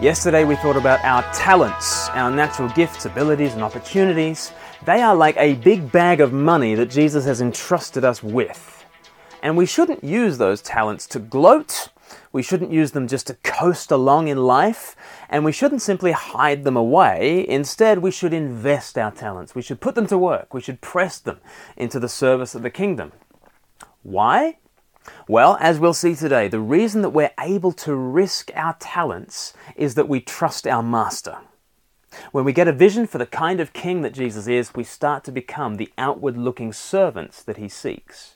Yesterday we thought about our talents, our natural gifts, abilities, and opportunities. They are like a big bag of money that Jesus has entrusted us with. And we shouldn't use those talents to gloat. We shouldn't use them just to coast along in life. And we shouldn't simply hide them away. Instead, we should invest our talents. We should put them to work. We should press them into the service of the kingdom. Why? Well, as we'll see today, the reason that we're able to risk our talents is that we trust our Master. When we get a vision for the kind of king that Jesus is, we start to become the outward looking servants that he seeks.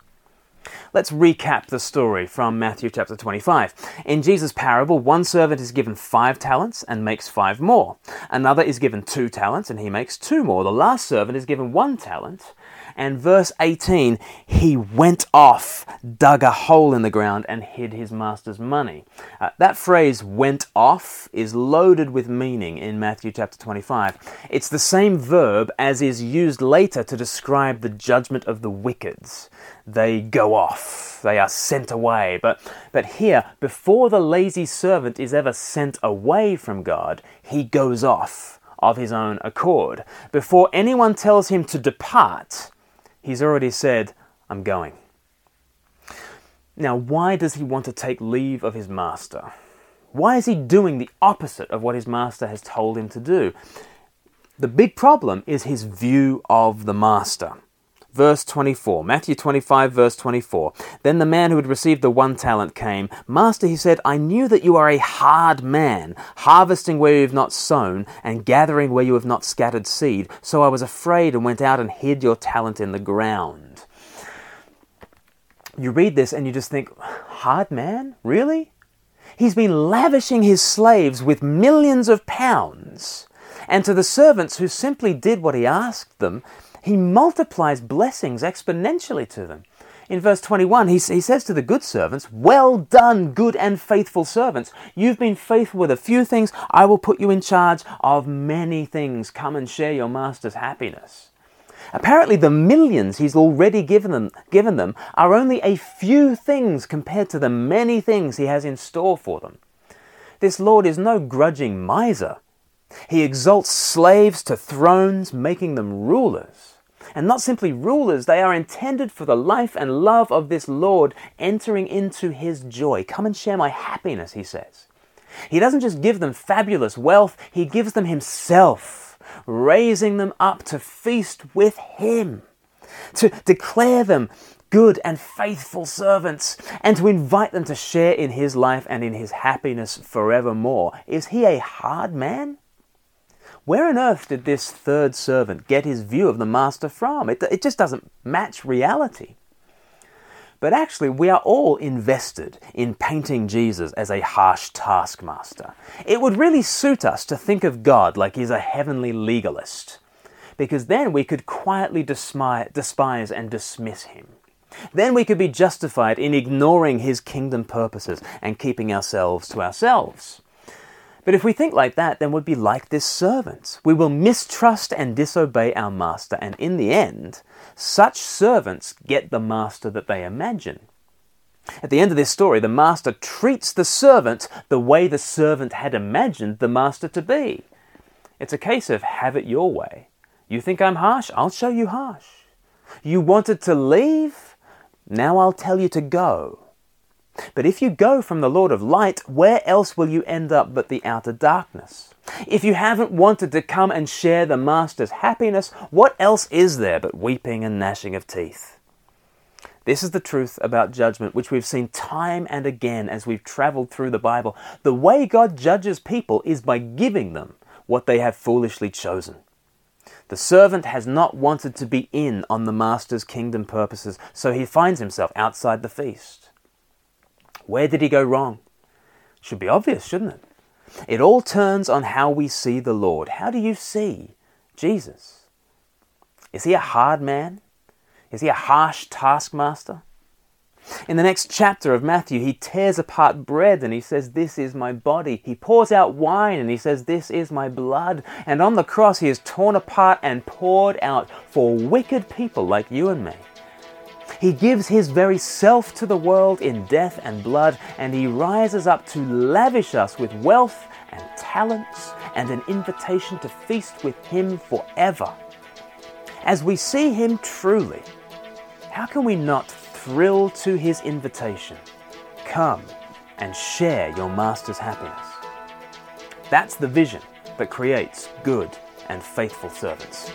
Let's recap the story from Matthew chapter 25. In Jesus' parable, one servant is given five talents and makes five more. Another is given two talents and he makes two more. The last servant is given one talent and verse 18, he went off, dug a hole in the ground, and hid his master's money. Uh, that phrase, went off, is loaded with meaning in Matthew chapter 25. It's the same verb as is used later to describe the judgment of the wickeds. They go off, they are sent away. But, but here, before the lazy servant is ever sent away from God, he goes off of his own accord. Before anyone tells him to depart, He's already said, I'm going. Now, why does he want to take leave of his master? Why is he doing the opposite of what his master has told him to do? The big problem is his view of the master verse 24. Matthew 25, verse 24. Then the man who had received the one talent came. Master, he said, I knew that you are a hard man, harvesting where you have not sown, and gathering where you have not scattered seed. So I was afraid and went out and hid your talent in the ground. You read this and you just think, hard man? Really? He's been lavishing his slaves with millions of pounds. And to the servants who simply did what he asked them, he multiplies blessings exponentially to them. In verse 21, he, he says to the good servants, Well done, good and faithful servants. You've been faithful with a few things. I will put you in charge of many things. Come and share your master's happiness. Apparently, the millions he's already given them, given them are only a few things compared to the many things he has in store for them. This Lord is no grudging miser. He exalts slaves to thrones, making them rulers. And not simply rulers, they are intended for the life and love of this Lord, entering into his joy. Come and share my happiness, he says. He doesn't just give them fabulous wealth, he gives them himself, raising them up to feast with him, to declare them good and faithful servants, and to invite them to share in his life and in his happiness forevermore. Is he a hard man? Where on earth did this third servant get his view of the master from? It, it just doesn't match reality. But actually, we are all invested in painting Jesus as a harsh taskmaster. It would really suit us to think of God like he's a heavenly legalist, because then we could quietly despise and dismiss him. Then we could be justified in ignoring his kingdom purposes and keeping ourselves to ourselves. But if we think like that, then we'd be like this servant. We will mistrust and disobey our master, and in the end, such servants get the master that they imagine. At the end of this story, the master treats the servant the way the servant had imagined the master to be. It's a case of have it your way. You think I'm harsh? I'll show you harsh. You wanted to leave? Now I'll tell you to go. But if you go from the Lord of light, where else will you end up but the outer darkness? If you haven't wanted to come and share the Master's happiness, what else is there but weeping and gnashing of teeth? This is the truth about judgment, which we've seen time and again as we've traveled through the Bible. The way God judges people is by giving them what they have foolishly chosen. The servant has not wanted to be in on the Master's kingdom purposes, so he finds himself outside the feast. Where did he go wrong? Should be obvious, shouldn't it? It all turns on how we see the Lord. How do you see Jesus? Is he a hard man? Is he a harsh taskmaster? In the next chapter of Matthew, he tears apart bread and he says, This is my body. He pours out wine and he says, This is my blood. And on the cross, he is torn apart and poured out for wicked people like you and me. He gives his very self to the world in death and blood, and he rises up to lavish us with wealth and talents and an invitation to feast with him forever. As we see him truly, how can we not thrill to his invitation? Come and share your master's happiness. That's the vision that creates good and faithful servants.